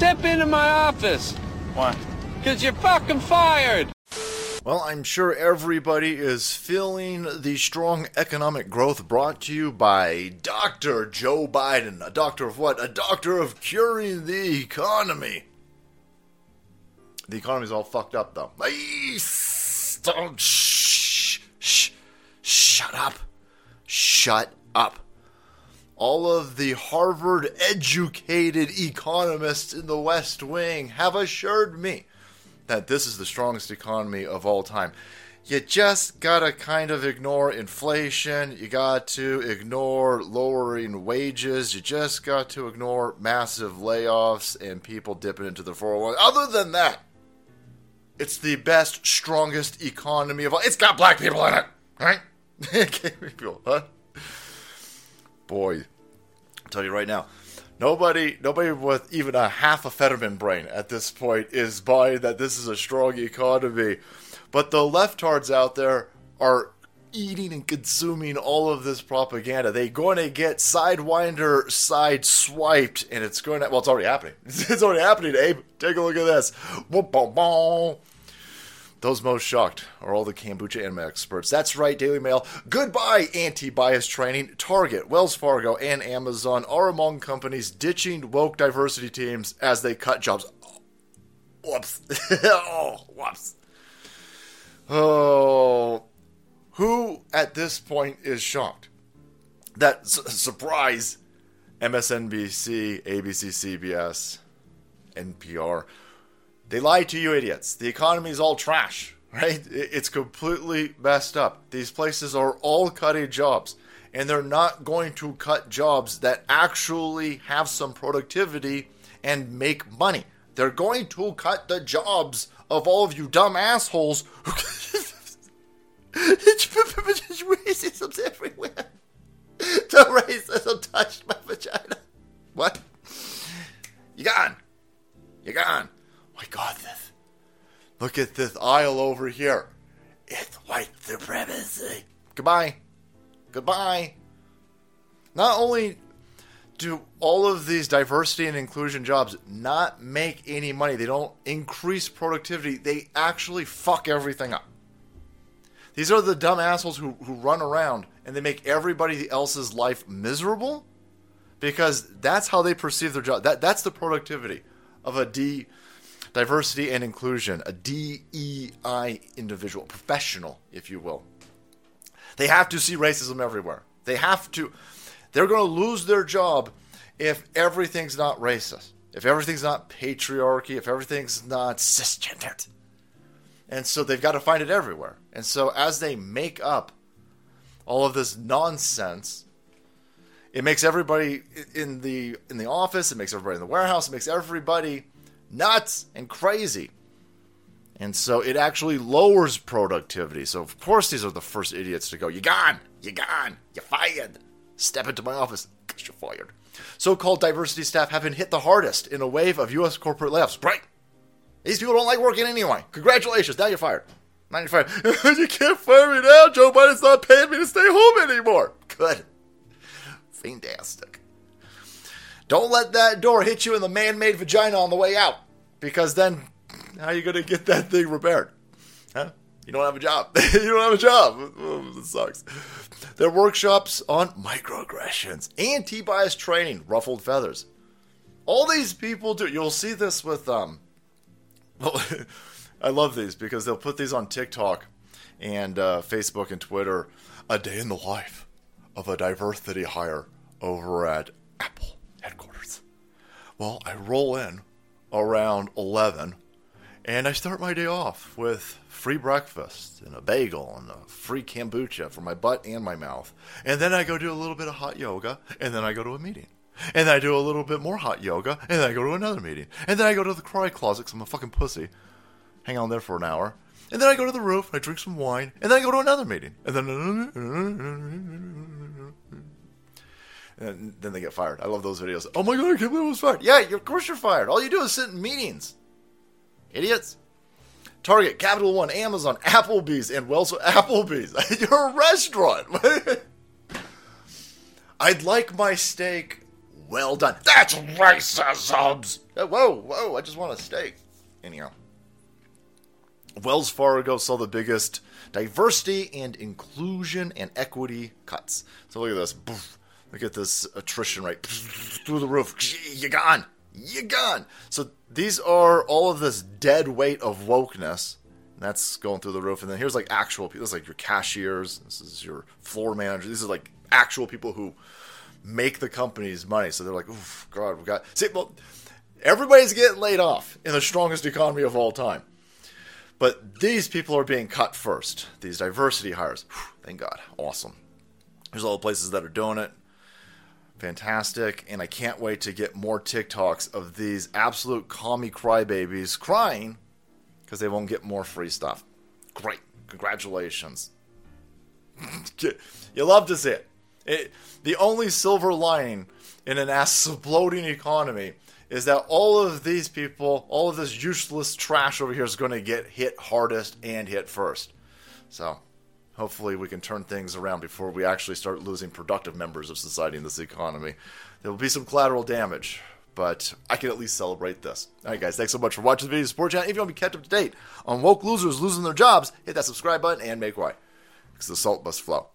step into my office. Why? Because you're fucking fired. Well, I'm sure everybody is feeling the strong economic growth brought to you by Dr. Joe Biden. A doctor of what? A doctor of curing the economy. The economy's all fucked up, though. Don't oh, shh, shh, shut up, shut up. All of the Harvard educated economists in the West Wing have assured me that this is the strongest economy of all time. You just gotta kind of ignore inflation. You got to ignore lowering wages. You just got to ignore massive layoffs and people dipping into the 401. Other than that, it's the best, strongest economy of all. It's got black people in it, right? people, huh? Boy, I'll tell you right now, nobody, nobody with even a half a Fetterman brain at this point is buying that this is a strong economy. But the leftards out there are eating and consuming all of this propaganda. They're going to get Sidewinder side swiped, and it's going to, well, it's already happening. It's already happening, Abe. Take a look at this. Those most shocked are all the kombucha anime experts. That's right, Daily Mail. Goodbye, anti bias training. Target, Wells Fargo, and Amazon are among companies ditching woke diversity teams as they cut jobs. Whoops. oh, whoops. Oh. Who at this point is shocked? That surprise MSNBC, ABC, CBS, NPR they lied to you idiots. The economy is all trash, right? It's completely messed up. These places are all cutting jobs, and they're not going to cut jobs that actually have some productivity and make money. They're going to cut the jobs of all of you dumb assholes who. Racism's everywhere. The racism touched my vagina. What? You gone. You gone my God, this. Look at this aisle over here. It's white supremacy. Goodbye. Goodbye. Not only do all of these diversity and inclusion jobs not make any money, they don't increase productivity, they actually fuck everything up. These are the dumb assholes who, who run around and they make everybody else's life miserable because that's how they perceive their job. That, that's the productivity of a D diversity and inclusion, a DEI individual, professional, if you will. They have to see racism everywhere. They have to. They're going to lose their job if everything's not racist, if everything's not patriarchy, if everything's not cisgendered. And so they've got to find it everywhere. And so as they make up all of this nonsense, it makes everybody in the in the office, it makes everybody in the warehouse, it makes everybody nuts and crazy. And so it actually lowers productivity. So, of course, these are the first idiots to go, You gone, you gone, you fired. Step into my office, because you're fired. So called diversity staff have been hit the hardest in a wave of U.S. corporate layoffs. Right. These people don't like working anyway. Congratulations, now you're fired. Now you're fired. you can't fire me now. Joe Biden's not paying me to stay home anymore. Good. Fantastic. Don't let that door hit you in the man made vagina on the way out, because then how are you going to get that thing repaired? Huh? You don't have a job. you don't have a job. Oh, this sucks. There are workshops on microaggressions, anti bias training, ruffled feathers. All these people do. You'll see this with um. Well, I love these because they'll put these on TikTok and uh, Facebook and Twitter. A day in the life of a diversity hire over at. Well, I roll in around 11 and I start my day off with free breakfast and a bagel and a free kombucha for my butt and my mouth. And then I go do a little bit of hot yoga and then I go to a meeting. And then I do a little bit more hot yoga and then I go to another meeting. And then I go to the cry closet because I'm a fucking pussy. Hang on there for an hour. And then I go to the roof, I drink some wine, and then I go to another meeting. And then and then they get fired. I love those videos. Oh my god, I can't believe I was fired. Yeah, of course you're fired. All you do is sit in meetings. Idiots. Target, Capital One, Amazon, Applebee's, and Wells Applebee's. you're a restaurant. I'd like my steak Well done. That's racism. Uh, Whoa, whoa! I just want a steak. Anyhow, Wells Fargo saw the biggest diversity and inclusion and equity cuts. So look at this. Look at this attrition rate through the roof. You're gone. You're gone. So these are all of this dead weight of wokeness. That's going through the roof. And then here's like actual people. This is like your cashiers. This is your floor manager. These are like actual people who make the company's money. So they're like, oof, God, we got. See, well, everybody's getting laid off in the strongest economy of all time. But these people are being cut first. These diversity hires. Whew, thank God. Awesome. There's all the places that are doing it. Fantastic. And I can't wait to get more TikToks of these absolute commie crybabies crying because they won't get more free stuff. Great. Congratulations. you love to see it. it. The only silver lining in an exploding economy is that all of these people, all of this useless trash over here is going to get hit hardest and hit first. So, hopefully, we can turn things around before we actually start losing productive members of society in this economy. There will be some collateral damage, but I can at least celebrate this. All right, guys, thanks so much for watching the video. Support channel. If you want to be kept up to date on woke losers losing their jobs, hit that subscribe button and make way because the salt must flow.